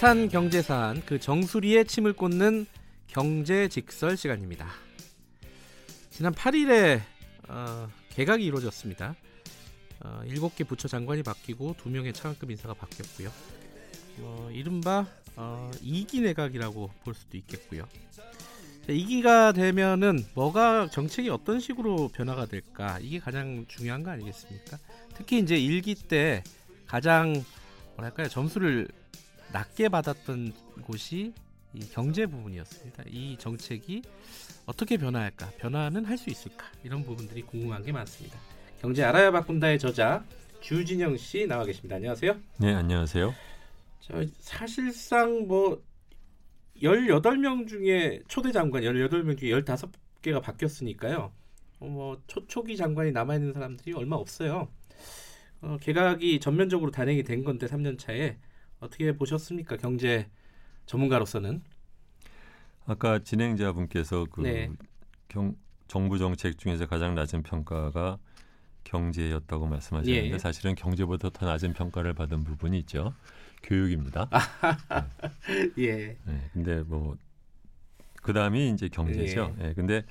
핫한 경제 사안 그 정수리에 침을 꽂는 경제 직설 시간입니다. 지난 8일에 어, 개각이 이루어졌습니다. 어, 7개 부처 장관이 바뀌고 2명의 차관급 인사가 바뀌었고요. 어, 이른바 어, 2기 내각이라고 볼 수도 있겠고요. 2기가 되면은 뭐가 정책이 어떤 식으로 변화가 될까 이게 가장 중요한 거 아니겠습니까? 특히 이제 1기 때 가장 뭐랄까요 점수를 낮게 받았던 곳이 이 경제 부분이었습니다. 이 정책이 어떻게 변화할까, 변화는 할 수 있을까 이런 부분들이 궁금한 게 많습니다. 경제 알아야 바꾼다의 저자 주진영 씨 나와 계십니다. 안녕하세요. 네, 안녕하세요. 저 사실상 뭐 18명 중에 초대 장관 18명 중에 15개가 바뀌었으니까요. 어, 뭐 초, 초기 장관이 남아 있는 사람들이 얼마 없어요. 어, 개각이 전면적으로 단행이 된 건데 3년 차에 어떻게 보셨습니까? 경제 전문가로서는 아까 진행자분께서 그 네. 경, 정부 정책 중에서 가장 낮은 평가가 경제였다고 말씀하셨는데 예. 사실은 경제보다 더 낮은 평가를 받은 부분이 있죠. 교육입니다. 예. 네, 근데 뭐 그다음이 이제 경제죠. 예. 근데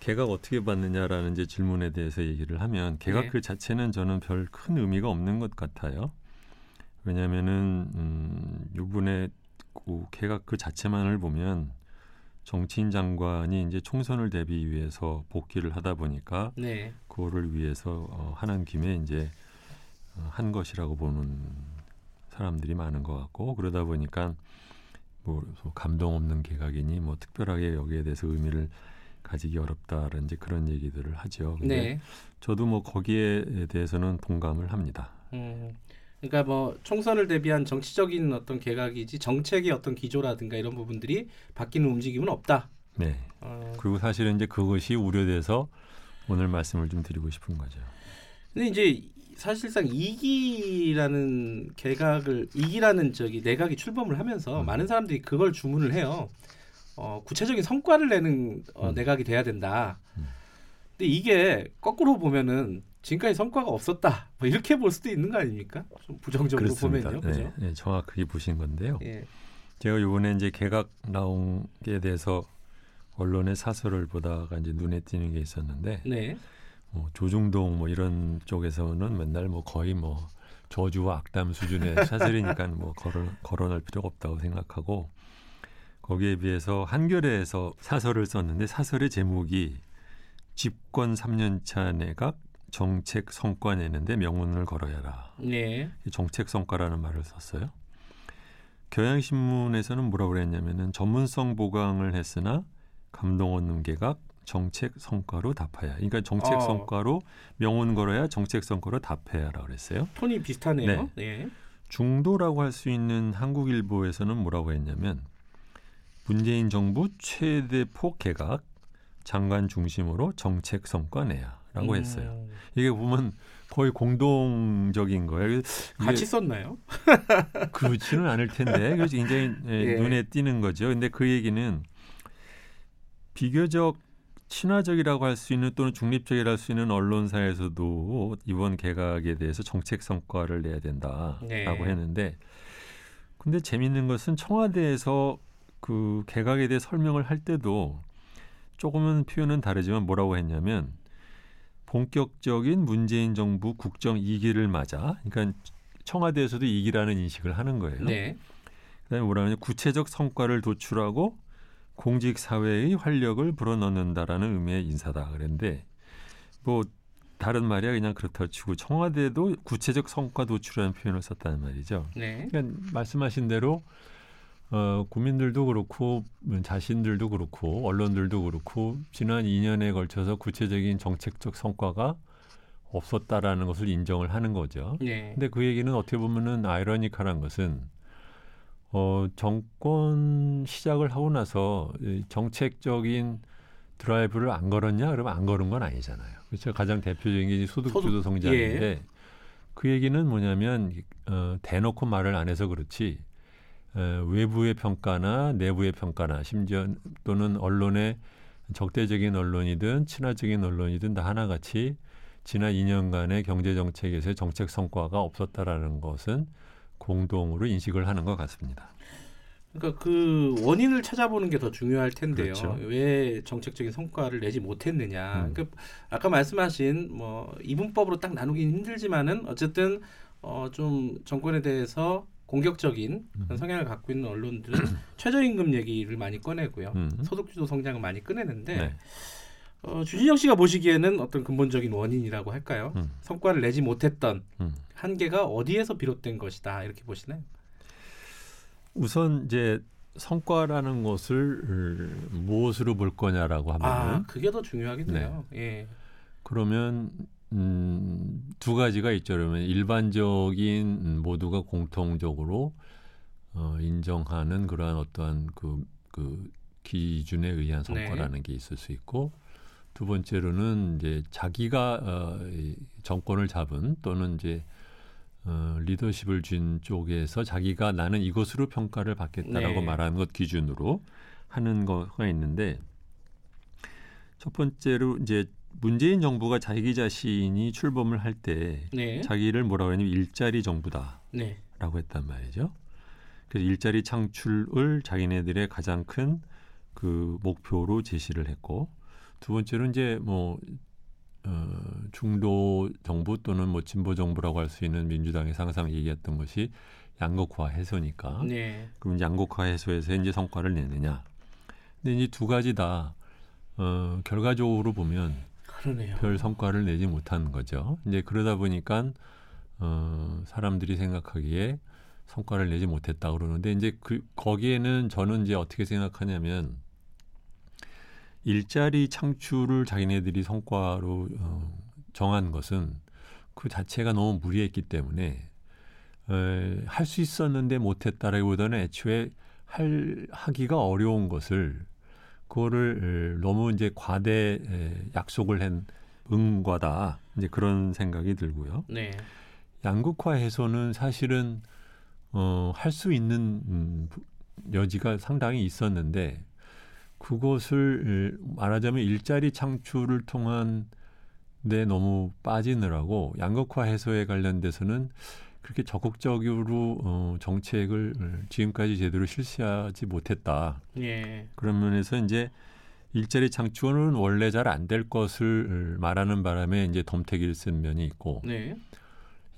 개각 어떻게 받느냐라는 이제 질문에 대해서 얘기를 하면 개각 네. 그 자체는 저는 별 큰 의미가 없는 것 같아요. 왜냐하면은 음, 이번에 그 개각 그 자체만을 보면 정치인 장관이 이제 총선을 대비 위해서 복귀를 하다 보니까 네. 그거를 위해서 어, 하는 김에 이제 어, 한 것이라고 보는 사람들이 많은 것 같고 그러다 보니까 뭐 감동 없는 개각이니 뭐 특별하게 여기에 대해서 의미를 가지기 어렵다라는 이제 그런 얘기들을 하죠. 근데 네. 저도 뭐 거기에 대해서는 동감을 합니다. 음, 그러니까 뭐 총선을 대비한 정치적인 어떤 개각이지 정책의 어떤 기조라든가 이런 부분들이 바뀌는 움직임은 없다. 네. 어, 그리고 사실은 이제 그것이 우려돼서 오늘 말씀을 좀 드리고 싶은 거죠. 근데 이제 사실상 이기라는 개각을 이기라는 저기 내각이 출범을 하면서 음. 많은 사람들이 그걸 주문을 해요. 어, 구체적인 성과를 내는 어, 음. 내각이 돼야 된다. 음. 근데 이게 거꾸로 보면은 지금까지 성과가 없었다. 뭐 이렇게 볼 수도 있는 거 아닙니까? 좀 부정적으로 그렇습니다. 보면요, 네, 그죠? 네, 정확하게 보신 건데요. 예, 제가 이번에 이제 개각 나온 게 대해서 언론의 사설을 보다가 이제 눈에 띄는 게 있었는데 네, 뭐 조중동 뭐 이런 쪽에서는 맨날 뭐 거의 뭐 저주와 악담 수준의 사설이니까 뭐 거론, 거론할 필요가 없다고 생각하고 거기에 비해서 한겨레에서 사설을 썼는데 사설의 제목이 집권 3년차 내각 정책 성과 내는데 명운을 걸어야라. 네, 이 정책 성과라는 말을 썼어요. 경향신문에서는 뭐라고 그랬냐면은 전문성 보강을 했으나 감동 얻는 개각 정책 성과로 답하야. 그러니까 정책 어. 성과로 명운 걸어야 정책 성과로 답해야라 그랬어요. 톤이 비슷하네요. 네, 중도라고 할 수 있는 한국일보에서는 뭐라고 했냐면 문재인 정부 최대 폭 개각 장관 중심으로 정책 성과 내야 라고 음, 했어요. 이게 보면 거의 공동적인 거예요. 같이 썼나요? 그렇지는 않을 텐데 그래서 굉장히 예, 예. 눈에 띄는 거죠. 근데 그 얘기는 비교적 친화적이라고 할 수 있는 또는 중립적이라고 할수 있는 언론사에서도 이번 개각에 대해서 정책 성과를 내야 된다라고 네. 했는데 근데 재밌는 것은 청와대에서 그 개각에 대해 설명을 할 때도 조금은 표현은 다르지만 뭐라고 했냐면 본격적인 문재인 정부 국정 2기를 맞아 그러니까 청와대에서도 2기라는 인식을 하는 거예요. 네, 그다음에 뭐라 하냐 구체적 성과를 도출하고 공직 사회의 활력을 불어넣는다라는 의미의 인사다 그랬는데 뭐 다른 말이야 그냥 그렇다 치고 청와대도 구체적 성과 도출하는 표현을 썼다는 말이죠. 네, 그러니까 말씀하신 대로 어, 국민들도 그렇고 음, 자신들도 그렇고 언론들도 그렇고 지난 2년에 걸쳐서 구체적인 정책적 성과가 없었다라는 것을 인정을 하는 거죠. 네, 근데 그 얘기는 어떻게 보면은 아이러니컬한 것은 어, 정권 시작을 하고 나서 이 정책적인 드라이브를 안 걸었냐? 그러면 안 걸은 건 아니잖아요. 그렇죠. 가장 대표적인 게 소득주도 소득, 성장인데 예. 그 얘기는 뭐냐면 어, 대놓고 말을 안 해서 그렇지 어, 외부의 평가나 내부의 평가나 심지어 또는 언론의 적대적인 언론이든 친화적인 언론이든 다 하나같이 지난 2년간의 경제 정책에서의 정책 성과가 없었다라는 것은 공동으로 인식을 하는 것 같습니다. 그러니까 그 원인을 찾아보는 게 더 중요할 텐데요. 그렇죠. 왜 정책적인 성과를 내지 못했느냐. 음. 그러니까 아까 말씀하신 뭐 이분법으로 딱 나누긴 힘들지만은 어쨌든 어 좀 정권에 대해서 공격적인 그런 음. 성향을 갖고 있는 언론들은 최저임금 얘기를 많이 꺼내고요. 음. 소득주도 성장을 많이 꺼내는데 네. 어, 주진영 씨가 보시기에는 어떤 근본적인 원인이라고 할까요? 음. 성과를 내지 못했던 음. 한계가 어디에서 비롯된 것이다 이렇게 보시나요? 우선 이제 성과라는 것을 무엇으로 볼 거냐라고 하면은 아 그게 더 중요하겠네요. 예. 그러면 음, 두 가지가 있죠. 그러면 일반적인 음, 모두가 공통적으로 어, 인정하는 그러한 어떠한 그, 그 기준에 의한 네. 성과라는 게 있을 수 있고 두 번째로는 이제 자기가 어, 이 정권을 잡은 또는 이제 어, 리더십을 준 쪽에서 자기가 나는 이것으로 평가를 받겠다라고 네. 말하는 것 기준으로 하는 거가 있는데 첫 번째로 이제 문재인 정부가 자기 자신이 출범을 할때 네. 자기를 뭐라고 했냐면 일자리 정부다라고 네. 했단 말이죠. 그래서 일자리 창출을 자기네들의 가장 큰 그 목표로 제시를 했고 두 번째로 이제 뭐 어, 중도 정부 또는 뭐 진보 정부라고 할 수 있는 민주당에서 항상 얘기했던 것이 양극화 해소니까 네. 그럼 양극화 해소에서 이제 성과를 내느냐. 근데 이제 두 가지 다 어, 결과적으로 보면 그러네요. 별 성과를 내지 못한 거죠. 이제 그러다 보니까 어, 사람들이 생각하기에 성과를 내지 못했다 그러는데 이제 그 거기에는 저는 이제 어떻게 생각하냐면 일자리 창출을 자기네들이 성과로 어, 정한 것은 그 자체가 너무 무리했기 때문에 할 수 있었는데 못했다라기보다는 애초에 할 하기가 어려운 것을 그거를 에, 너무 이제 과대 에, 약속을 한 응과다 이제 그런 생각이 들고요. 네. 양극화 해소는 사실은 어, 할 수 있는 음, 부- 여지가 상당히 있었는데 그것을 에, 말하자면 일자리 창출을 통한 데 너무 빠지느라고 양극화 해소에 관련돼서는 그렇게 적극적으로 어, 정책을 어, 지금까지 제대로 실시하지 못했다. 예. 그런 면에서 이제 일자리 창출은 원래 잘 안 될 것을 말하는 바람에 이제 덤태기를 쓴 면이 있고 네.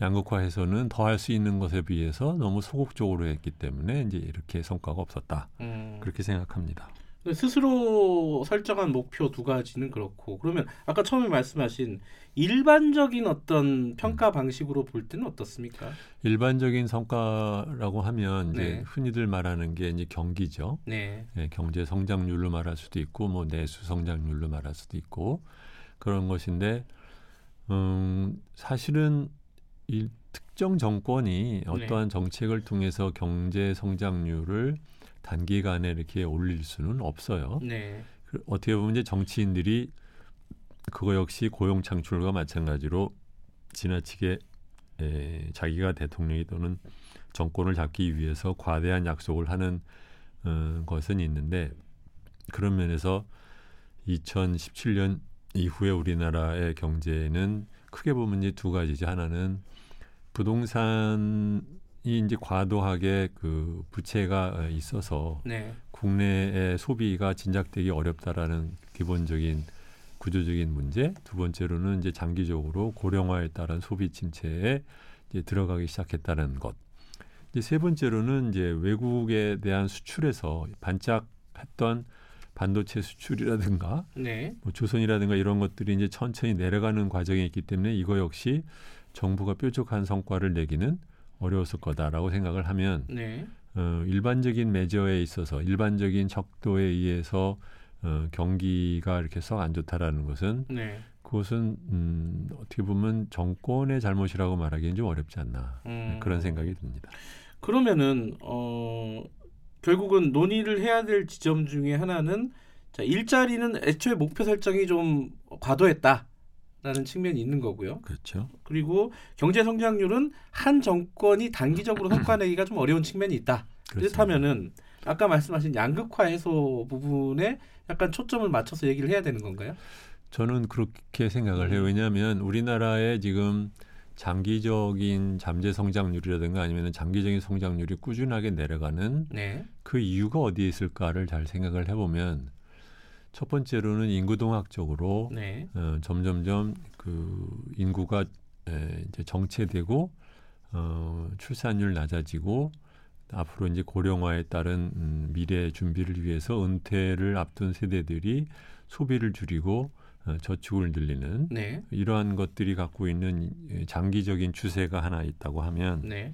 양극화해서는 더 할 수 있는 것에 비해서 너무 소극적으로 했기 때문에 이제 이렇게 성과가 없었다. 음. 그렇게 생각합니다. 스스로 설정한 목표 두 가지는 그렇고 그러면 아까 처음에 말씀하신 일반적인 어떤 평가 방식으로 볼 때는 어떻습니까? 일반적인 성과라고 하면 이제 네. 흔히들 말하는 게 이제 경기죠. 네. 예, 경제 성장률로 말할 수도 있고 뭐 내수 성장률로 말할 수도 있고 그런 것인데 음, 사실은 이 특정 정권이 어떠한 정책을 통해서 경제 성장률을 단기간에 이렇게 올릴 수는 없어요. 네. 그 어떻게 보면 이제 정치인들이 그거 역시 고용 창출과 마찬가지로 지나치게 에, 자기가 대통령이 또는 정권을 잡기 위해서 과대한 약속을 하는 어, 것은 있는데 그런 면에서 2017년 이후에 우리나라의 경제는 크게 보면 이제 두 가지죠. 하나는 부동산 이 이제 과도하게 그 부채가 어, 있어서 네. 국내의 소비가 진작되기 어렵다라는 기본적인 구조적인 문제. 두 번째로는 이제 장기적으로 고령화에 따른 소비 침체에 이제 들어가기 시작했다는 것. 이제 세 번째로는 이제 외국에 대한 수출에서 반짝했던 반도체 수출이라든가 네. 뭐 조선이라든가 이런 것들이 이제 천천히 내려가는 과정에 있기 때문에 이거 역시 정부가 뾰족한 성과를 내기는 어려웠을 거다라고 생각을 하면 네. 어, 일반적인 매저에 있어서 일반적인 척도에 의해서 어, 경기가 이렇게 썩 안 좋다라는 것은 네. 그것은 음, 어떻게 보면 정권의 잘못이라고 말하기는 좀 어렵지 않나 음. 그런 생각이 듭니다. 그러면은 어 결국은 논의를 해야 될 지점 중에 하나는 자, 일자리는 애초에 목표 설정이 좀 과도했다 라는 측면이 있는 거고요. 그렇죠. 그리고 경제 성장률은 한 정권이 단기적으로 성과 내기가 좀 어려운 측면이 있다. 그렇습니다. 그렇다면은 아까 말씀하신 양극화 해소 부분에 약간 초점을 맞춰서 얘기를 해야 되는 건가요? 저는 그렇게 생각을 해요. 음. 왜냐하면 우리나라의 지금 장기적인 잠재 성장률이라든가 아니면 장기적인 성장률이 꾸준하게 내려가는 네. 그 이유가 어디에 있을까를 잘 생각을 해보면 첫 번째로는 인구동학적으로 네. 어, 점점점 그 인구가 에, 이제 정체되고 어, 출산율 낮아지고 앞으로 이제 고령화에 따른 음, 미래 준비를 위해서 은퇴를 앞둔 세대들이 소비를 줄이고 어, 저축을 늘리는 네. 이러한 것들이 갖고 있는 장기적인 추세가 하나 있다고 하면 네.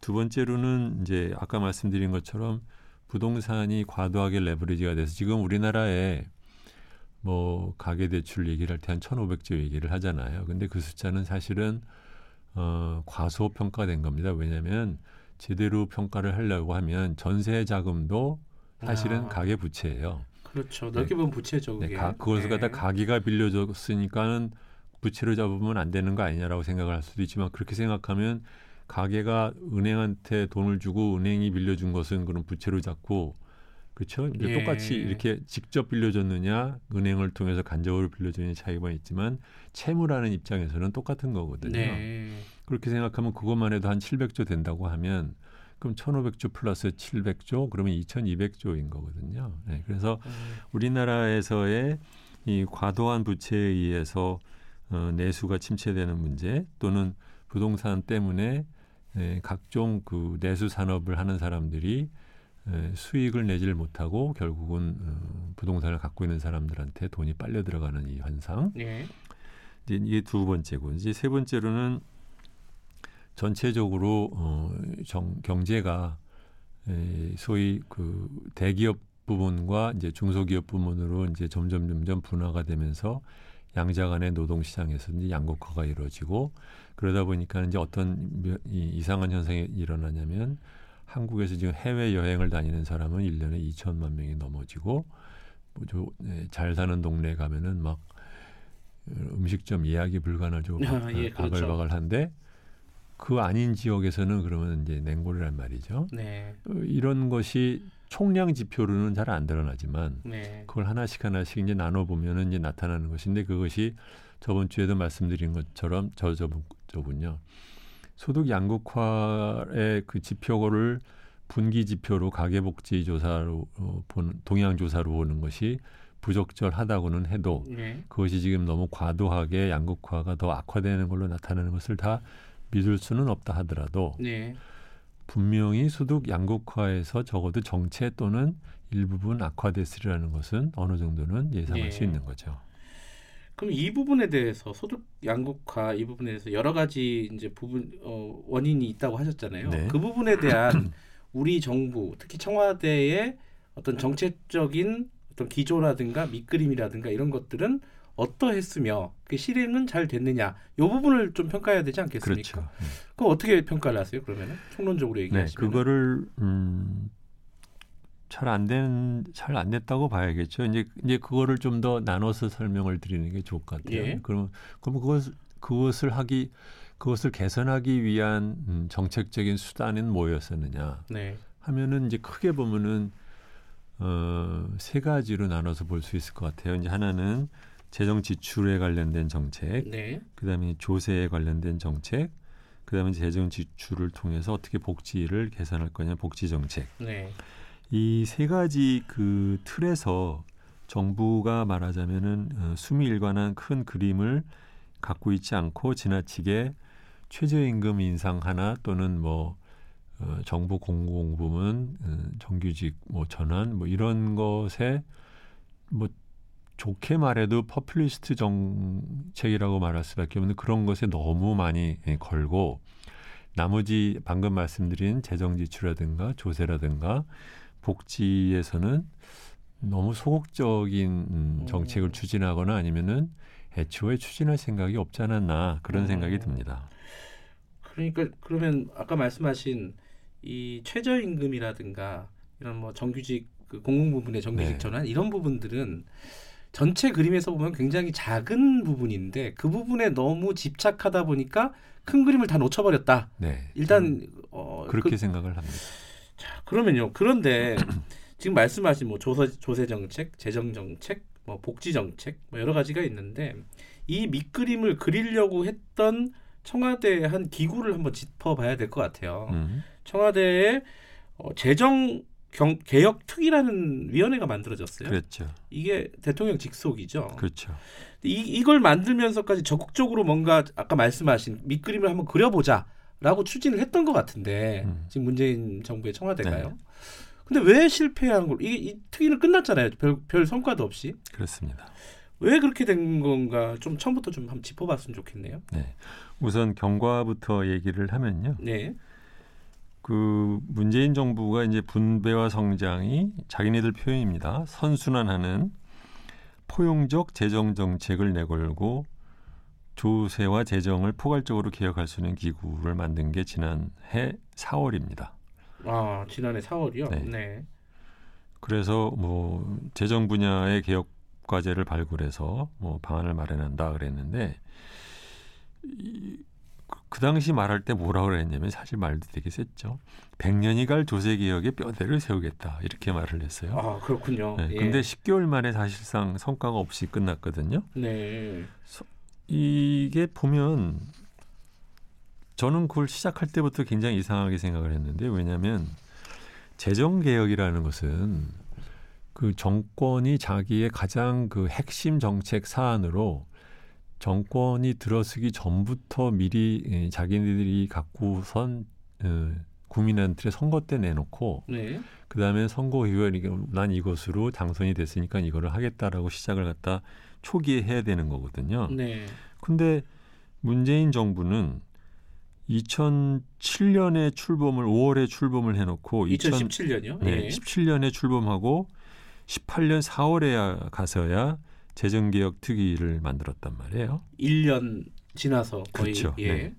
두 번째로는 이제 아까 말씀드린 것처럼 부동산이 과도하게 레버리지가 돼서 지금 우리나라에 뭐 가계 대출 얘기를 할 때 한 1,500조 얘기를 하잖아요. 근데 그 숫자는 사실은 어 과소 평가된 겁니다. 왜냐하면 제대로 평가를 하려고 하면 전세 자금도 사실은 아. 가계 부채예요. 그렇죠. 넓게 보면 부채죠. 네, 그게. 가, 그것을 갖다 네. 가기가 빌려줬으니까는 부채로 잡으면 안 되는 거 아니냐라고 생각을 할 수도 있지만 그렇게 생각하면 가게가 은행한테 돈을 주고 은행이 빌려준 것은 그런 부채로 잡고 그렇죠? 예. 똑같이 이렇게 직접 빌려줬느냐 은행을 통해서 간접으로 빌려주느냐 차이가 있지만 채무라는 입장에서는 똑같은 거거든요. 네. 그렇게 생각하면 그것만 해도 한 700조 된다고 하면 그럼 1,500조 플러스 700조 그러면 2,200조인 거거든요. 네, 그래서 음, 우리나라에서의 이 과도한 부채에 의해서 어, 내수가 침체되는 문제 또는 부동산 때문에 에, 각종 그 내수 산업을 하는 사람들이 에, 수익을 내지를 못하고 결국은 어, 부동산을 갖고 있는 사람들한테 돈이 빨려 들어가는 이 현상. 네. 이제 이게 두 번째고 이제 세 번째로는 전체적으로 어, 정, 경제가 에, 소위 그 대기업 부분과 이제 중소기업 부분으로 이제 점점 점점 분화가 되면서 양자 간의 노동 시장에서 이제 양극화가 이루어지고 그러다 보니까 이제 어떤 며- 이, 이상한 현상이 일어나냐면 한국에서 지금 해외 여행을 다니는 사람은 일년에 2천만 명이 넘어지고 뭐 저, 예, 잘 사는 동네에 가면은 막 어, 음식점 예약이 불가능하고 아, 예, 그렇죠. 바글바글한데 그 아닌 지역에서는 그러면 이제 냉골이란 말이죠. 네. 어, 이런 것이 총량 지표로는 잘 안 드러나지만 네. 그걸 하나씩 하나씩 이제 나눠 보면은 이제 나타나는 것인데 그것이 저번 주에도 말씀드린 것처럼 저 저번 저분요 소득 양극화의 그 지표를 분기 지표로 가계복지 조사로 어, 보는 동향 조사로 보는 것이 부적절하다고는 해도 네. 그것이 지금 너무 과도하게 양극화가 더 악화되는 걸로 나타나는 것을 다 믿을 수는 없다 하더라도 네. 분명히 소득 양극화에서 적어도 정체 또는 일부분 악화됐으리라는 것은 어느 정도는 예상할 네. 수 있는 거죠. 그럼 이 부분에 대해서 소득 양극화 이 부분에 대해서 여러 가지 이제 부분 어, 원인이 있다고 하셨잖아요. 네. 그 부분에 대한 우리 정부 특히 청와대의 어떤 정책적인 어떤 기조라든가 밑그림이라든가 이런 것들은 어떠했으며 그 실행은 잘 됐느냐 이 부분을 좀 평가해야 되지 않겠습니까? 그렇죠. 그럼 어떻게 평가를 하세요? 그러면은 총론적으로 네, 얘기하시면 그거를 음, 잘안 된, 잘 안 됐다고 봐야겠죠. 이제 이제 그거를 좀 더 나눠서 설명을 드리는 게 좋을 것 같아요. 예. 그럼 그럼 그것 그것을 하기 그것을 개선하기 위한 음, 정책적인 수단은 뭐였었느냐 네, 하면은 이제 크게 보면은 어, 세 가지로 나눠서 볼 수 있을 것 같아요. 이제 하나는 재정 지출에 관련된 정책, 네, 그다음에 조세에 관련된 정책, 그다음에 재정 지출을 통해서 어떻게 복지를 개선할 거냐 복지 정책. 네, 이 세 가지 그 틀에서 정부가 말하자면은 어, 수미일관한 큰 그림을 갖고 있지 않고 지나치게 최저임금 인상 하나 또는 뭐 어, 정부 공공부문 어, 정규직 뭐 전환 뭐 이런 것에 뭐 좋게 말해도 포퓰리스트 정책이라고 말할 수밖에 없는 그런 것에 너무 많이 예, 걸고 나머지 방금 말씀드린 재정 지출이라든가 조세라든가 복지에서는 너무 소극적인 음, 음. 정책을 추진하거나 아니면은 애초에 추진할 생각이 없지 않았나 그런 음. 생각이 듭니다. 그러니까 그러면 아까 말씀하신 이 최저임금이라든가 이런 뭐 정규직 그 공공 부분의 정규직 네. 전환 이런 부분들은 전체 그림에서 보면 굉장히 작은 부분인데 그 부분에 너무 집착하다 보니까 큰 그림을 다 놓쳐버렸다. 네. 일단 어, 그렇게 그, 생각을 합니다. 자, 그러면요. 그런데 지금 말씀하신 뭐 조세 조세 정책, 재정 정책, 뭐 복지 정책 뭐 여러 가지가 있는데 이 밑그림을 그리려고 했던 청와대 한 기구를 한번 짚어봐야 될 것 같아요. 음. 청와대에 어, 재정 경, 개혁 특위라는 위원회가 만들어졌어요. 그랬죠. 이게 대통령 직속이죠. 그렇죠. 이, 이걸 만들면서까지 적극적으로 뭔가 아까 말씀하신 밑그림을 한번 그려보자라고 추진을 했던 것 같은데 음. 지금 문재인 정부의 청와대가요. 네. 근데 왜 실패한 걸? 이게 이 특위는 끝났잖아요. 별, 별 성과도 없이. 그렇습니다. 왜 그렇게 된 건가? 좀 처음부터 좀 한번 짚어봤으면 좋겠네요. 네. 우선 경과부터 얘기를 하면요. 네. 그 문재인 정부가 이제 분배와 성장이 자기네들 표현입니다. 선순환하는 포용적 재정 정책을 내걸고 조세와 재정을 포괄적으로 개혁할 수 있는 기구를 만든 게 지난해 4월입니다. 아 지난해 4월이요. 네. 네. 그래서 뭐 재정 분야의 개혁 과제를 발굴해서 뭐 방안을 마련한다 그랬는데 이, 그, 그 당시 말할 때 뭐라 그랬냐면 사실 말도 되게 셌죠. 100년이 갈 조세 개혁의 뼈대를 세우겠다 이렇게 말을 했어요. 아 그렇군요. 네, 예. 근데 10개월 만에 사실상 성과가 없이 끝났거든요. 네. 이게 보면 저는 그걸 시작할 때부터 굉장히 이상하게 생각을 했는데 왜냐하면 재정 개혁이라는 것은 그 정권이 자기의 가장 그 핵심 정책 사안으로 정권이 들어서기 전부터 미리 예, 자기네들이 갖고선 어, 국민한테 선거 때 내놓고 네. 그 다음에 선거 이후에 이게 난 이것으로 당선이 됐으니까 이거를 하겠다라고 시작을 갖다 초기에 해야 되는 거거든요. 네. 근데 문재인 정부는 2007년에 출범을 5월에 출범을 해놓고 2017년이요. 네, 예. 17년에 출범하고 18년 4월에 가서야 재정개혁 특위를 만들었단 말이에요. 1년 지나서 거의 그렇죠. 예. 네.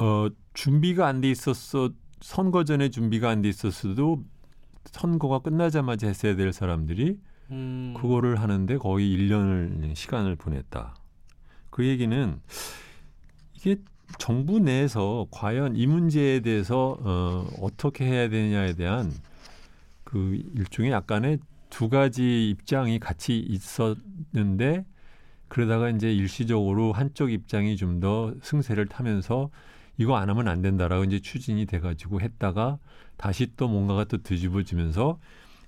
어, 준비가 안 돼 있었어 선거 전에 준비가 안 돼 있었어도 선거가 끝나자마자 했어야 될 사람들이 음, 그거를 하는데 거의 1년을 시간을 보냈다. 그 얘기는 이게 정부 내에서 과연 이 문제에 대해서 어, 어떻게 해야 되느냐에 대한 그 일종의 약간의 두 가지 입장이 같이 있었는데 그러다가 이제 일시적으로 한쪽 입장이 좀 더 승세를 타면서 이거 안 하면 안 된다라고 이제 추진이 돼가지고 했다가 다시 또 뭔가가 또 뒤집어지면서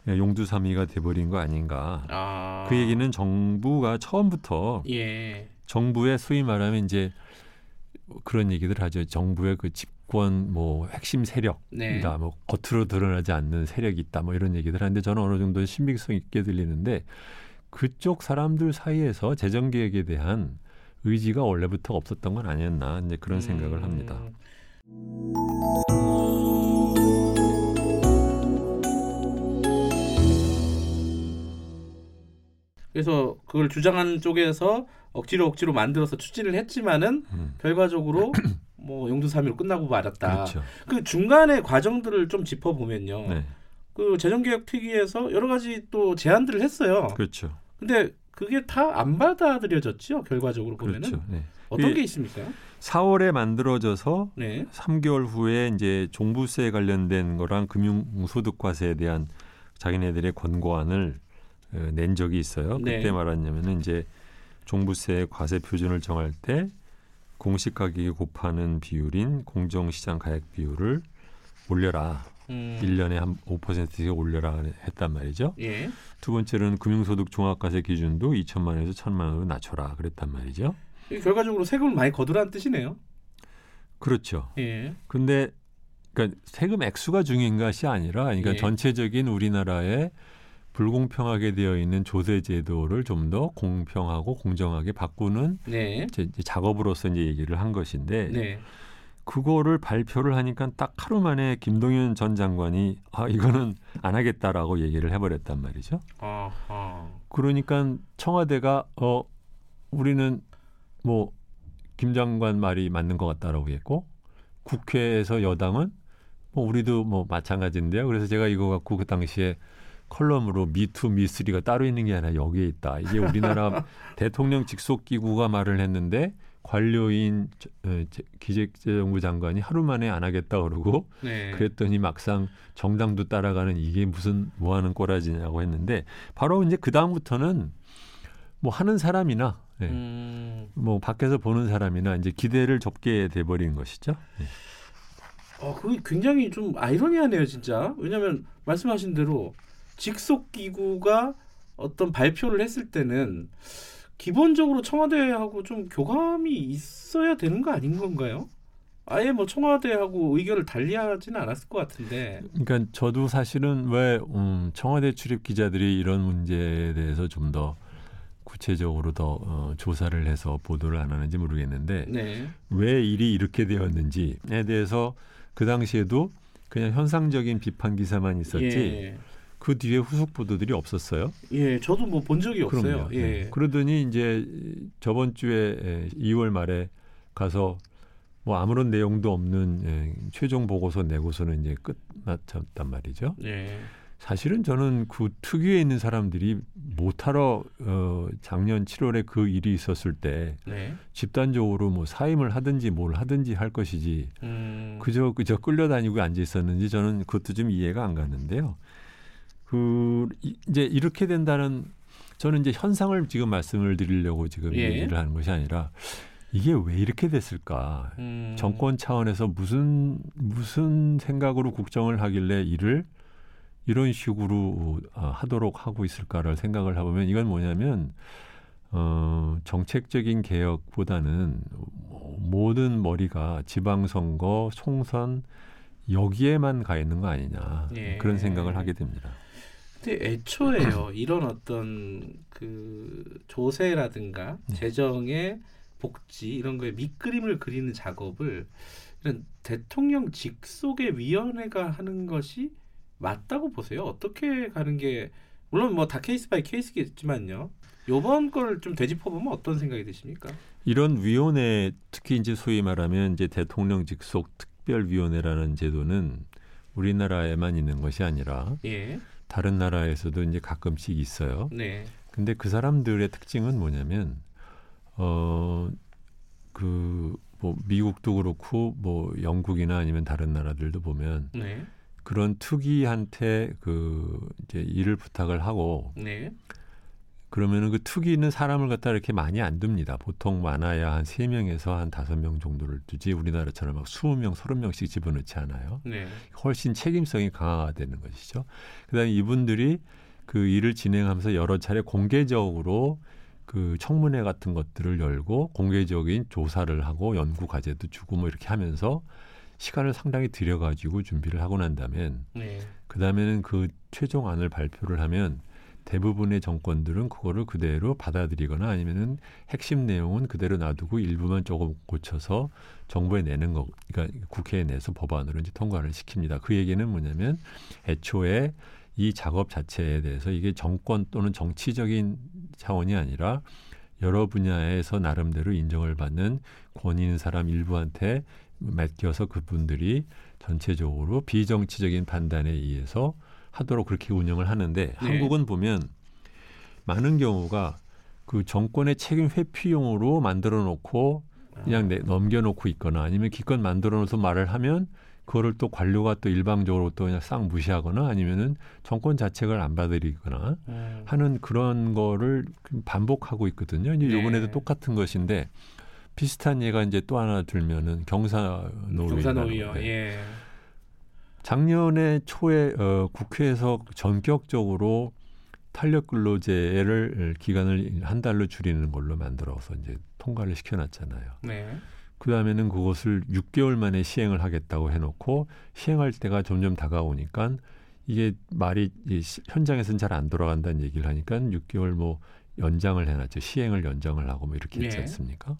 용두사미가 돼버린 거 아닌가. 아. 그 얘기는 정부가 처음부터 예. 정부의 소위 말하면 이제 그런 얘기들 하죠. 정부의 그 집 권 뭐 핵심 세력이다. 네. 뭐 겉으로 드러나지 않는 세력이 있다. 뭐 이런 얘기들 하는데 저는 어느 정도 신빙성 있게 들리는데 그쪽 사람들 사이에서 재정 개혁에 대한 의지가 원래부터 없었던 건 아니었나 이제 그런 생각을 합니다. 음. 그래서 그걸 주장하는 쪽에서 억지로 억지로 만들어서 추진을 했지만은 음. 결과적으로 뭐 용두사미로 끝나고 말았다. 그렇죠. 그 중간의 과정들을 좀 짚어보면요. 네. 그 재정개혁 특위에서 여러 가지 또 제안들을 했어요. 그렇죠. 근데 그게 다 안 받아들여졌죠. 결과적으로 보면은 그렇죠. 네. 어떤 게 있습니까? 4월에 만들어져서 네. 3개월 후에 이제 종부세 관련된 거랑 금융소득과세에 대한 자기네들의 권고안을 어, 낸 적이 있어요. 네. 그때 말하냐면은 이제 종부세 과세 표준을 정할 때 공시 가격에 곱하는 비율인 공정시장 가액 비율을 올려라. 음. 일 1년에 한 5%씩 올려라 했단 말이죠. 예. 두 번째는 금융소득 종합과세 기준도 2천만 원에서 1천만 원으로 낮춰라 그랬단 말이죠. 결과적으로 세금을 많이 거두라는 뜻이네요. 그렇죠. 예. 근데 그러니까 세금 액수가 중요한 것이 아니라 그러니까 예. 전체적인 우리나라의 불공평하게 되어 있는 조세 제도를 좀 더 공평하고 공정하게 바꾸는 네. 이제 이제 작업으로서 이제 얘기를 한 것인데 네. 그거를 발표를 하니까 딱 하루 만에 김동연 전 장관이 아 이거는 안 하겠다라고 얘기를 해버렸단 말이죠. 아하. 그러니까 청와대가 어 우리는 뭐 김 장관 말이 맞는 것 같다라고 했고 국회에서 여당은 뭐 우리도 뭐 마찬가지인데요. 그래서 제가 이거 갖고 그 당시에 칼럼으로 미투 미쓰리가 따로 있는 게 아니라 여기에 있다. 이게 우리나라 대통령 직속 기구가 말을 했는데 관료인 저- 어, 제- 기재정부 장관이 하루 만에 안 하겠다 그러고 네. 그랬더니 막상 정당도 따라가는 이게 무슨 뭐 하는 꼬라지냐고 했는데 바로 이제 그 다음부터는 뭐 하는 사람이나 네. 음. 뭐 밖에서 보는 사람이나 이제 기대를 접게 돼버린 것이죠. 네. 어, 그게 굉장히 좀 아이러니하네요, 진짜. 왜냐하면 말씀하신 대로 직속 기구가 어떤 발표를 했을 때는 기본적으로 청와대하고 좀 교감이 있어야 되는 거 아닌 건가요? 아예 뭐 청와대하고 의견을 달리하지는 않았을 것 같은데. 그러니까 저도 사실은 왜 음, 청와대 출입 기자들이 이런 문제에 대해서 좀 더 구체적으로 더 어, 조사를 해서 보도를 안 하는지 모르겠는데 네. 왜 일이 이렇게 되었는지에 대해서 그 당시에도 그냥 현상적인 비판 기사만 있었지. 예. 그 뒤에 후속 보도들이 없었어요. 예, 저도 뭐 본 적이 없어요. 예. 네. 그러더니 이제 저번 주에 2월 말에 가서 뭐 아무런 내용도 없는 예, 최종 보고서 내고서는 이제 끝났단 말이죠. 예. 사실은 저는 그 특유에 있는 사람들이 못하러 어, 작년 7월에 그 일이 있었을 때 네. 집단적으로 뭐 사임을 하든지 뭘 하든지 할 것이지 음. 그저 그저 끌려다니고 앉아 있었는지 저는 그것도 좀 이해가 안 가는데요. 그 이제 이렇게 된다는 저는 이제 현상을 지금 말씀을 드리려고 지금 예. 얘기를 하는 것이 아니라 이게 왜 이렇게 됐을까? 음. 정권 차원에서 무슨 무슨 생각으로 국정을 하길래 이를 이런 식으로 어, 하도록 하고 있을까를 생각을 해보면 이건 뭐냐면 어, 정책적인 개혁보다는 모든 머리가 지방선거, 총선 여기에만 가 있는 거 아니냐 예. 그런 생각을 하게 됩니다. 근데 애초에요 이런 어떤 그 조세라든가 네. 재정의 복지 이런 거에 밑그림을 그리는 작업을 이런 대통령 직속의 위원회가 하는 것이 맞다고 보세요? 어떻게 가는 게 물론 뭐 다 case by case겠지만요. 요번 걸 좀 되짚어 보면 어떤 생각이 드십니까? 이런 위원회 특히 이제 소위 말하면 이제 대통령 직속 특별위원회라는 제도는 우리나라에만 있는 것이 아니라 예. 다른 나라에서도 이제 가끔씩 있어요. 네. 근데 그 사람들의 특징은 뭐냐면 어그 뭐 미국도 그렇고 뭐 영국이나 아니면 다른 나라들도 보면 네. 그런 투기한테 그 이제 일을 부탁을 하고 네. 그러면은 그 투기는 사람을 갖다 이렇게 많이 안 둡니다. 보통 많아야 한 세명에서한 다섯 명 정도를 두지 우리나라처럼 막 스무 명 서른 명씩 집어넣지 않아요. 네. 훨씬 책임성이 강화되는 것이죠. 그다음에 이분들이 그 일을 진행하면서 여러 차례 공개적으로 그 청문회 같은 것들을 열고 공개적인 조사를 하고 연구 과제도 주고 뭐 이렇게 하면서 시간을 상당히 들여가지고 준비를 하고 난다면 네. 그 다음에는 그 최종안을 발표를 하면 대부분의 정권들은 그거를 그대로 받아들이거나 아니면은 핵심 내용은 그대로 놔두고 일부만 조금 고쳐서 정부에 내는 거, 그러니까 국회에 내서 법안으로 이제 통과를 시킵니다. 그 얘기는 뭐냐면 애초에 이 작업 자체에 대해서 이게 정권 또는 정치적인 차원이 아니라 여러 분야에서 나름대로 인정을 받는 권위 있는 사람 일부한테 맡겨서 그분들이 전체적으로 비정치적인 판단에 의해서 하도록 그렇게 운영을 하는데 네. 한국은 보면 많은 경우가 그 정권의 책임 회피용으로 만들어 놓고 그냥 내, 넘겨놓고 있거나 아니면 기껏 만들어 놓어서 말을 하면 그거를 또 관료가 또 일방적으로 또 그냥 싹 무시하거나 아니면은 정권 자책을 안 받아들이거나 음. 하는 그런 거를 반복하고 있거든요. 이제 네. 요번에도 똑같은 것인데 비슷한 예가 이제 또 하나 들면은 경사노위. 경사노위요. 예. 작년에 초에 어, 국회에서 전격적으로 탄력 근로제를 기간을 한 달로 줄이는 걸로 만들어서 이제 통과를 시켜놨잖아요. 네. 그 다음에는 그것을 6개월 만에 시행을 하겠다고 해놓고 시행할 때가 점점 다가오니까 이게 말이 현장에서는 잘 안 돌아간다는 얘기를 하니까 6개월 뭐 연장을 해놨죠. 시행을 연장을 하고 뭐 이렇게 했지 네. 않습니까?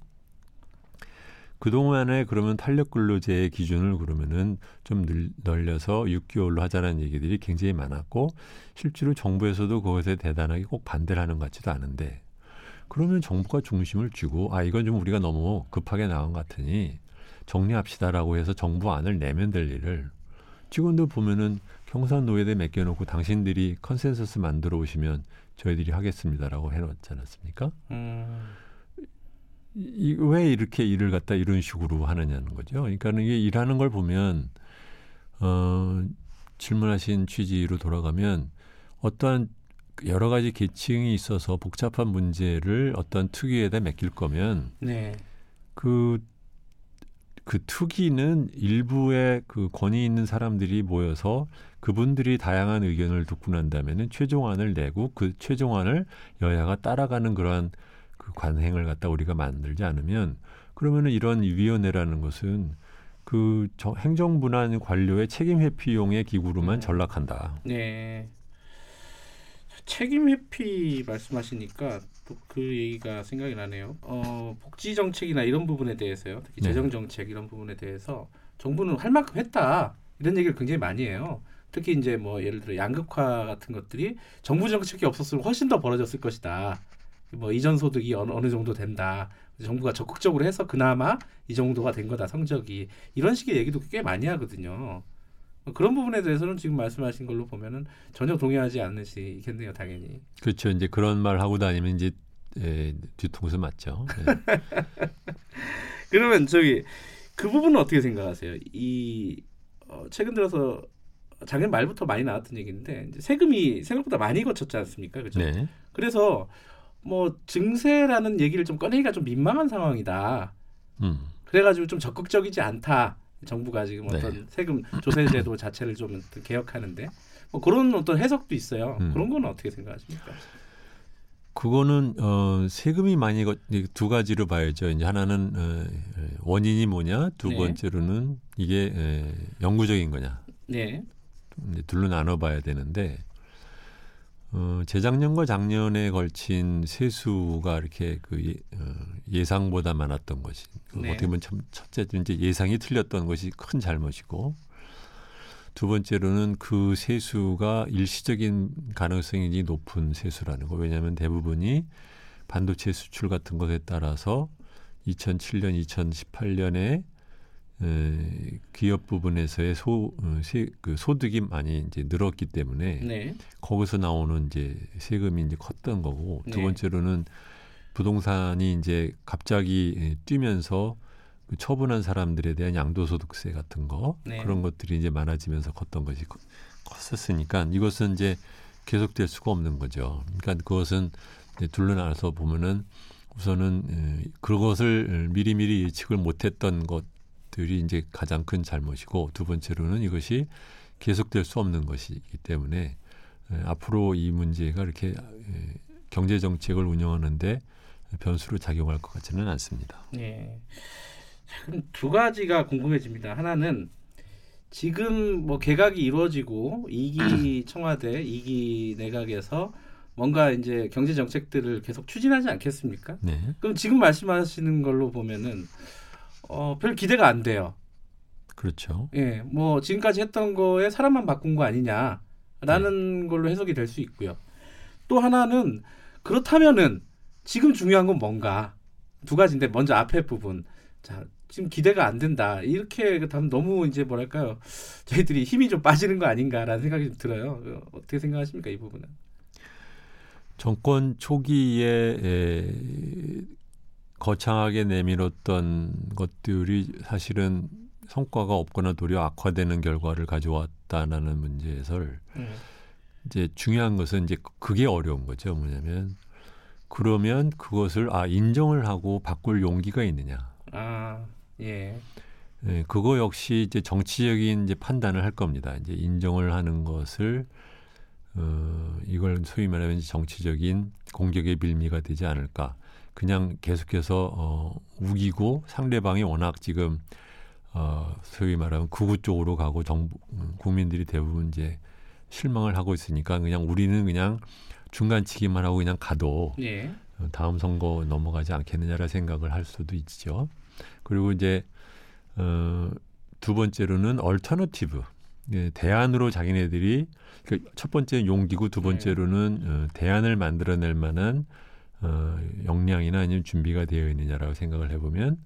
그동안에 그러면 탄력 근로제의 기준을 그러면은 좀 늘, 려서 6개월로 하자는 얘기들이 굉장히 많았고 실제로 정부에서도 그것에 대단하게 꼭 반대를 하는 것 같지도 않은데 그러면 정부가 중심을 쥐고 아 이건 좀 우리가 너무 급하게 나온 것 같으니 정리합시다라고 해서 정부 안을 내면 될 일을 직원들 보면은 경사노위에다 맡겨놓고 당신들이 컨센서스 만들어 오시면 저희들이 하겠습니다라고 해놓지 않았습니까? 음. 이, 왜 이렇게 일을 갖다 이런 식으로 하느냐는 거죠. 그러니까 이게 일하는 걸 보면 어, 질문하신 취지로 돌아가면 어떠한 여러 가지 계층이 있어서 복잡한 문제를 어떤 투기에다 맡길 거면 네. 그, 그 투기는 일부의 그 권위 있는 사람들이 모여서 그분들이 다양한 의견을 듣고 난 다음에는 최종안을 내고 그 최종안을 여야가 따라가는 그러한 그 관행을 갖다 우리가 만들지 않으면 그러면은 이런 위원회라는 것은 그 저, 행정분한 관료의 책임 회피용의 기구로만 음. 전락한다. 네. 책임 회피 말씀하시니까 또 그 얘기가 생각이 나네요. 어, 복지 정책이나 이런 부분에 대해서요. 특히 네. 재정 정책 이런 부분에 대해서 정부는 할 만큼 했다. 이런 얘기를 굉장히 많이 해요. 특히 이제 뭐 예를 들어 양극화 같은 것들이 정부 정책이 없었으면 훨씬 더 벌어졌을 것이다. 뭐 이전 소득이 어느, 어느 정도 된다. 정부가 적극적으로 해서 그나마 이 정도가 된 거다 성적이 이런 식의 얘기도 꽤 많이 하거든요. 그런 부분에 대해서는 지금 말씀하신 걸로 보면은 전혀 동의하지 않으시겠네요, 당연히. 그렇죠. 이제 그런 말 하고 다니면 이제 에, 뒤통수 맞죠. 예. 그러면 저기 그 부분은 어떻게 생각하세요? 이 어, 최근 들어서 작년 말부터 많이 나왔던 얘기인데 이제 세금이 생각보다 많이 거쳤지 않습니까? 그죠? 네. 그래서 뭐 증세라는 얘기를 좀 꺼내기가 좀 민망한 상황이다. 음. 그래가지고 좀 적극적이지 않다. 정부가 지금 네. 어떤 세금 조세제도 자체를 좀 개혁하는데 뭐 그런 어떤 해석도 있어요. 음. 그런 거는 어떻게 생각하십니까? 그거는 어, 세금이 많이 두 가지로 봐야죠. 이제 하나는 어, 원인이 뭐냐, 두 네. 번째로는 이게 에, 영구적인 거냐. 네, 둘로 나눠봐야 되는데 어, 재작년과 작년에 걸친 세수가 이렇게 그 예, 어, 예상보다 많았던 것이 네. 어떻게 보면 참 첫째 이제 예상이 틀렸던 것이 큰 잘못이고 두 번째로는 그 세수가 일시적인 가능성이 높은 세수라는 거 왜냐하면 대부분이 반도체 수출 같은 것에 따라서 2007년, 2018년에 에, 기업 부분에서의 소, 어, 세, 그 소득이 많이 이제 늘었기 때문에 네, 거기서 나오는 이제 세금이 이제 컸던 거고 두 네. 번째로는 부동산이 이제 갑자기 예, 뛰면서 그 처분한 사람들에 대한 양도소득세 같은 거 네. 그런 것들이 이제 많아지면서 컸던 것이 컸- 컸었으니까 이것은 이제 계속될 수가 없는 거죠. 그러니까 그것은 둘러나서 보면은 우선은 에, 그것을 미리미리 예측을 못했던 것 들이 이제 가장 큰 잘못이고 두 번째로는 이것이 계속될 수 없는 것이기 때문에 에, 앞으로 이 문제가 이렇게 에, 경제 정책을 운영하는데 변수로 작용할 것 같지는 않습니다. 네. 자, 그럼 두 가지가 궁금해집니다. 하나는 지금 뭐 개각이 이루어지고 이기 청와대, 이기 내각에서 뭔가 이제 경제 정책들을 계속 추진하지 않겠습니까? 네. 그럼 지금 말씀하시는 걸로 보면은 어, 별 기대가 안 돼요. 그렇죠. 예, 뭐 지금까지 했던 거에 사람만 바꾼 거 아니냐라는 걸로 해석이 될 수 있고요. 또 하나는 그렇다면은 지금 중요한 건 뭔가 두 가지인데 먼저 앞에 부분 자 지금 기대가 안 된다 이렇게 하면 너무 이제 뭐랄까요 저희들이 힘이 좀 빠지는 거 아닌가라는 생각이 좀 들어요. 어, 어떻게 생각하십니까 이 부분은? 정권 초기에 에, 거창하게 내밀었던 것들이 사실은 성과가 없거나 도리어 악화되는 결과를 가져왔다는 문제에서 음, 이제 중요한 것은 이제 그게 어려운 거죠. 뭐냐면 그러면 그것을 아 인정을 하고 바꿀 용기가 있느냐. 아 예, 예, 그거 역시 이제 정치적인 이제 판단을 할 겁니다. 이제 인정을 하는 것을 어, 이걸 소위 말하면 정치적인 공격의 빌미가 되지 않을까. 그냥 계속해서 어, 우기고 상대방이 워낙 지금 어, 소위 말하면 극우 쪽으로 가고 정부 음, 국민들이 대부분 이제 실망을 하고 있으니까 그냥 우리는 그냥 중간치기만 하고 그냥 가도 예, 어, 다음 선거 넘어가지 않겠느냐라 생각을 할 수도 있죠. 그리고 이제 어, 두 번째로는 alternative 예, 대안으로 자기네들이 그첫 번째 용기고 두 번째로는 어, 대안을 만들어낼 만한 어, 역량이나 아니면 준비가 되어 있느냐라고 생각을 해보면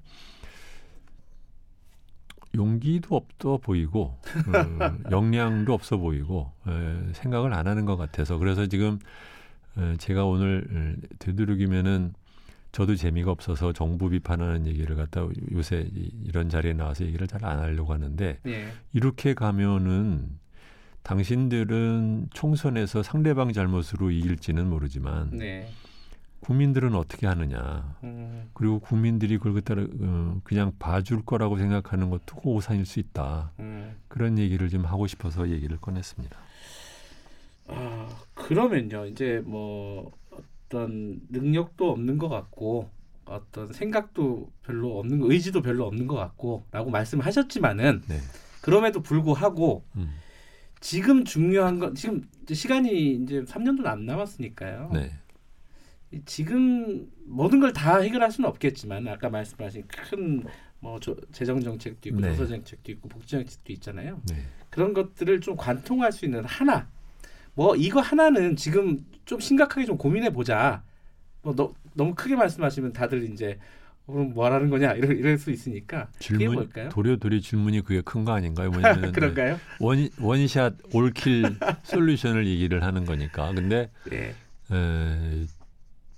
용기도 없어 보이고 어, 역량도 없어 보이고 에, 생각을 안 하는 것 같아서 그래서 지금 에, 제가 오늘 에, 되도록이면은 저도 재미가 없어서 정부 비판하는 얘기를 갖다 요새 이, 이런 자리에 나와서 얘기를 잘 안 하려고 하는데 예, 이렇게 가면은 당신들은 총선에서 상대방 잘못으로 이길지는 모르지만 네. 국민들은 어떻게 하느냐. 음, 그리고 국민들이 그걸 따라 어, 그냥 봐줄 거라고 생각하는 것도 오산일 수 있다. 음. 그런 얘기를 좀 하고 싶어서 얘기를 꺼냈습니다. 아, 그러면요. 이제 뭐 어떤 능력도 없는 것 같고 어떤 생각도 별로 없는 거, 의지도 별로 없는 것 같고라고 말씀하셨지만은 네. 그럼에도 불구하고 음. 지금 중요한 건 지금 시간이 이제 3년도 안 남았으니까요. 네. 이 지금 모든 걸 다 해결할 수는 없겠지만 아까 말씀하신 큰 뭐 재정 정책도 있고 네. 도서 정책도 있고 복지 정책도 있잖아요. 네. 그런 것들을 좀 관통할 수 있는 하나 뭐 이거 하나는 지금 좀 심각하게 좀 고민해 보자. 뭐 너, 너무 크게 말씀하시면 다들 이제 어, 그럼 뭐하라는 거냐 이럴, 이럴 수 있으니까 질문 뭘까요? 도리어도리 질문이 그게 큰 거 아닌가요? 뭐냐면 그런가요? 원 원샷 올킬 솔루션을 얘기를 하는 거니까. 근데 예. 에,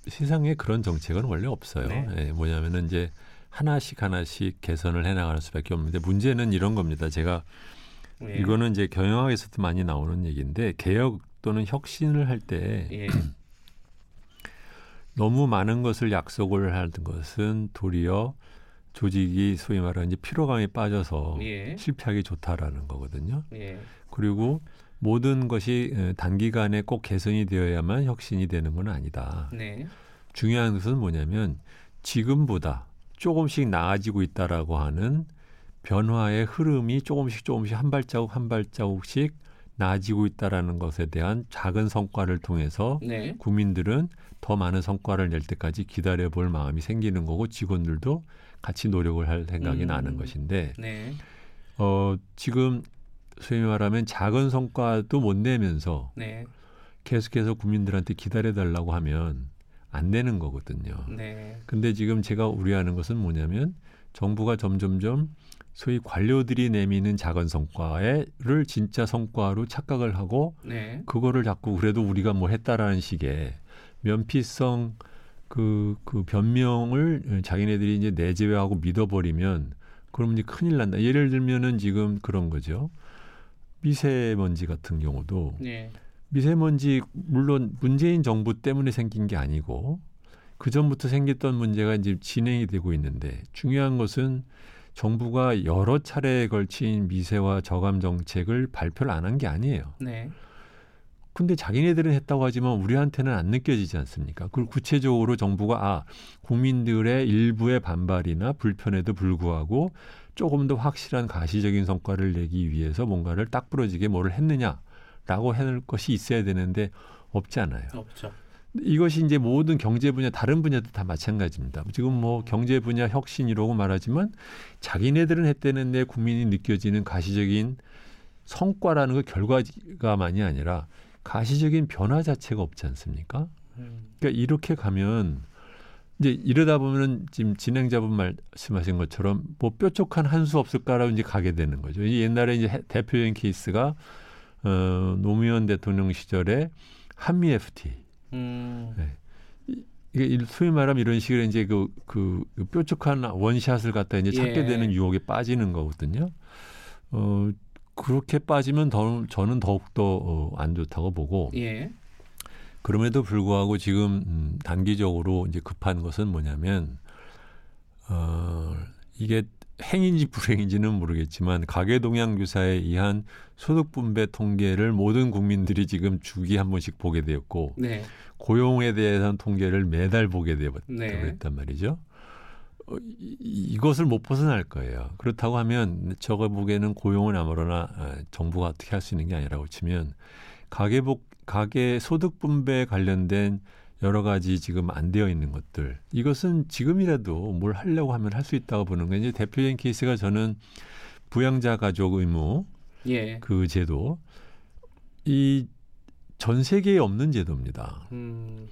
세상에 그런 정책은 원래 없어요. 네. 예, 뭐냐면은 이제 하나씩 하나씩 개선을 해나가는 수밖에 없는데 문제는 이런 겁니다. 제가 예. 이거는 이제 경영학에서도 많이 나오는 얘기인데 개혁 또는 혁신을 할때 예. 너무 많은 것을 약속을 하는 것은 도리어 조직이 소위 말하는 이제 피로감에 빠져서 예. 실패하기 좋다라는 거거든요. 예. 그리고 모든 것이 에, 단기간에 꼭 개선이 되어야만 혁신이 되는 건 아니다. 네. 중요한 것은 뭐냐면 지금보다 조금씩 나아지고 있다라고 하는 변화의 흐름이 조금씩 조금씩 한 발자국 한 발자국씩 나아지고 있다라는 것에 대한 작은 성과를 통해서 네. 국민들은 더 많은 성과를 낼 때까지 기다려 볼 마음이 생기는 거고 직원들도 같이 노력을 할 생각이 음. 나는 것인데 네. 어 지금 소위 말하면 작은 성과도 못 내면서 네. 계속해서 국민들한테 기다려 달라고 하면 안 되는 거거든요. 네. 근데 지금 제가 우려하는 것은 뭐냐면 정부가 점점점 소위 관료들이 내미는 작은 성과를 진짜 성과로 착각을 하고 네. 그거를 자꾸 그래도 우리가 뭐 했다라는 식의 면피성 그, 그 변명을 자기네들이 이제 내재화하고 믿어버리면 그러면 이제 큰일 난다. 예를 들면은 지금 그런 거죠. 미세먼지 같은 경우도 네. 미세먼지 물론 문재인 정부 때문에 생긴 게 아니고 그 전부터 생겼던 문제가 이제 진행이 되고 있는데 중요한 것은 정부가 여러 차례에 걸친 미세와 저감 정책을 발표를 안 한 게 아니에요. 네. 근데 자기네들은 했다고 하지만 우리한테는 안 느껴지지 않습니까? 그리고 구체적으로 정부가 아 국민들의 일부의 반발이나 불편에도 불구하고 조금 더 확실한 가시적인 성과를 내기 위해서 뭔가를 딱 부러지게 뭐를 했느냐라고 해낼 것이 있어야 되는데 없지 않아요. 없죠. 이것이 이제 모든 경제 분야 다른 분야도 다 마찬가지입니다. 지금 뭐 경제 분야 혁신이라고 말하지만 자기네들은 했다는 데 국민이 느껴지는 가시적인 성과라는 그 결과가만이 아니라 가시적인 변화 자체가 없지 않습니까? 음. 그러니까 이렇게 가면 이제 이러다 보면은 지금 진행자분 말씀하신 것처럼 뭐 뾰족한 한 수 없을까라고 이제 가게 되는 거죠. 이 옛날에 이제 해- 대표적인 케이스가 어, 노무현 대통령 시절에 한미 FTA 음. 이게 일- 소위 말하면 이런 식으로 이제 그, 그, 그 뾰족한 원샷을 갖다 이제 찾게 예. 되는 유혹에 빠지는 거거든요. 어, 그렇게 빠지면 더, 저는 더욱더 어, 안 좋다고 보고 예. 그럼에도 불구하고 지금 음, 단기적으로 이제 급한 것은 뭐냐면 어, 이게 행인지 불행인지는 모르겠지만 가계 동향 조사에 의한 소득 분배 통계를 모든 국민들이 지금 주기 한 번씩 보게 되었고 네. 고용에 대한 통계를 매달 보게 되었 네. 단 말이죠. 어, 이, 이것을 못 벗어날 거예요. 그렇다고 하면 저거 보기에는 고용은 아무러나 아, 정부가 어떻게 할 수 있는 게 아니라고 치면 가계복 가계 소득 분배에 관련된 여러 가지 지금 안 되어 있는 것들 이것은 지금이라도 뭘 하려고 하면 할 수 있다고 보는 게 이제 대표적인 케이스가 저는 부양자 가족 의무 예. 그 제도 이 전 세계에 없는 제도입니다. 음.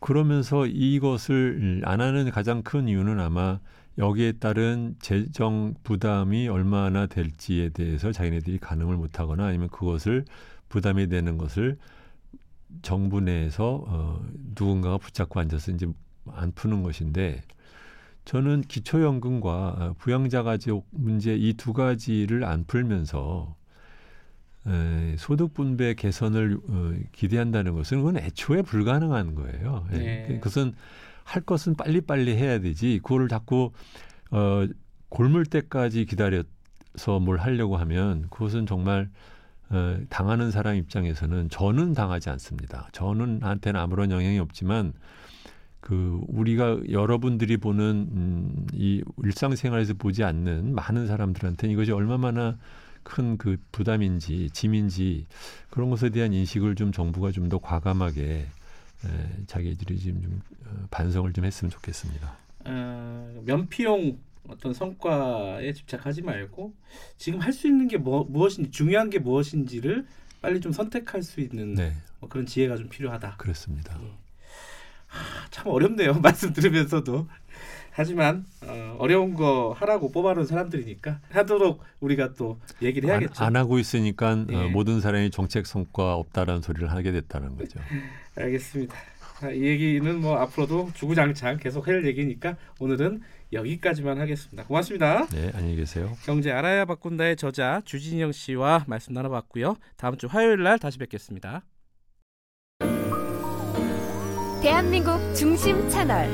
그러면서 이것을 안 하는 가장 큰 이유는 아마 여기에 따른 재정 부담이 얼마나 될지에 대해서 자기네들이 가늠을 못하거나 아니면 그것을 부담이 되는 것을 정부 내에서 어, 누군가가 붙잡고 앉아서 이제 안 푸는 것인데 저는 기초연금과 어, 부양자 가족 문제 이 두 가지를 안 풀면서 에, 소득 분배 개선을 어, 기대한다는 것은 그건 애초에 불가능한 거예요. 예. 네. 그것은 할 것은 빨리빨리 해야 되지. 그거를 자꾸 어, 골물 때까지 기다려서 뭘 하려고 하면 그것은 정말 어, 당하는 사람 입장에서는 저는 당하지 않습니다. 저는 한테는 아무런 영향이 없지만 그 우리가 여러분들이 보는 음, 이 일상생활에서 보지 않는 많은 사람들한테는 이것이 얼마나 큰 그 부담인지 짐인지 그런 것에 대한 인식을 좀 정부가 좀 더 과감하게 에, 자기들이 지금 좀 어, 반성을 좀 했으면 좋겠습니다. 어, 면피용 어떤 성과에 집착하지 말고 지금 할 수 있는 게 뭐, 무엇인지 중요한 게 무엇인지를 빨리 좀 선택할 수 있는 네, 뭐 그런 지혜가 좀 필요하다. 그렇습니다. 하, 참 어렵네요. 말씀 들으면서도. 하지만 어, 어려운 거 하라고 뽑아놓은 사람들이니까 하도록 우리가 또 얘기를 안, 해야겠죠. 안 하고 있으니까 예. 어, 모든 사람이 정책 성과 없다라는 소리를 하게 됐다는 거죠. 알겠습니다. 자, 이 얘기는 뭐 앞으로도 주구장창 계속 할 얘기니까 오늘은 여기까지만 하겠습니다. 고맙습니다. 네, 안녕히 계세요. 경제 알아야 바꾼다의 저자 주진영 씨와 말씀 나눠봤고요. 다음 주 화요일 날 다시 뵙겠습니다. 대한민국 중심 채널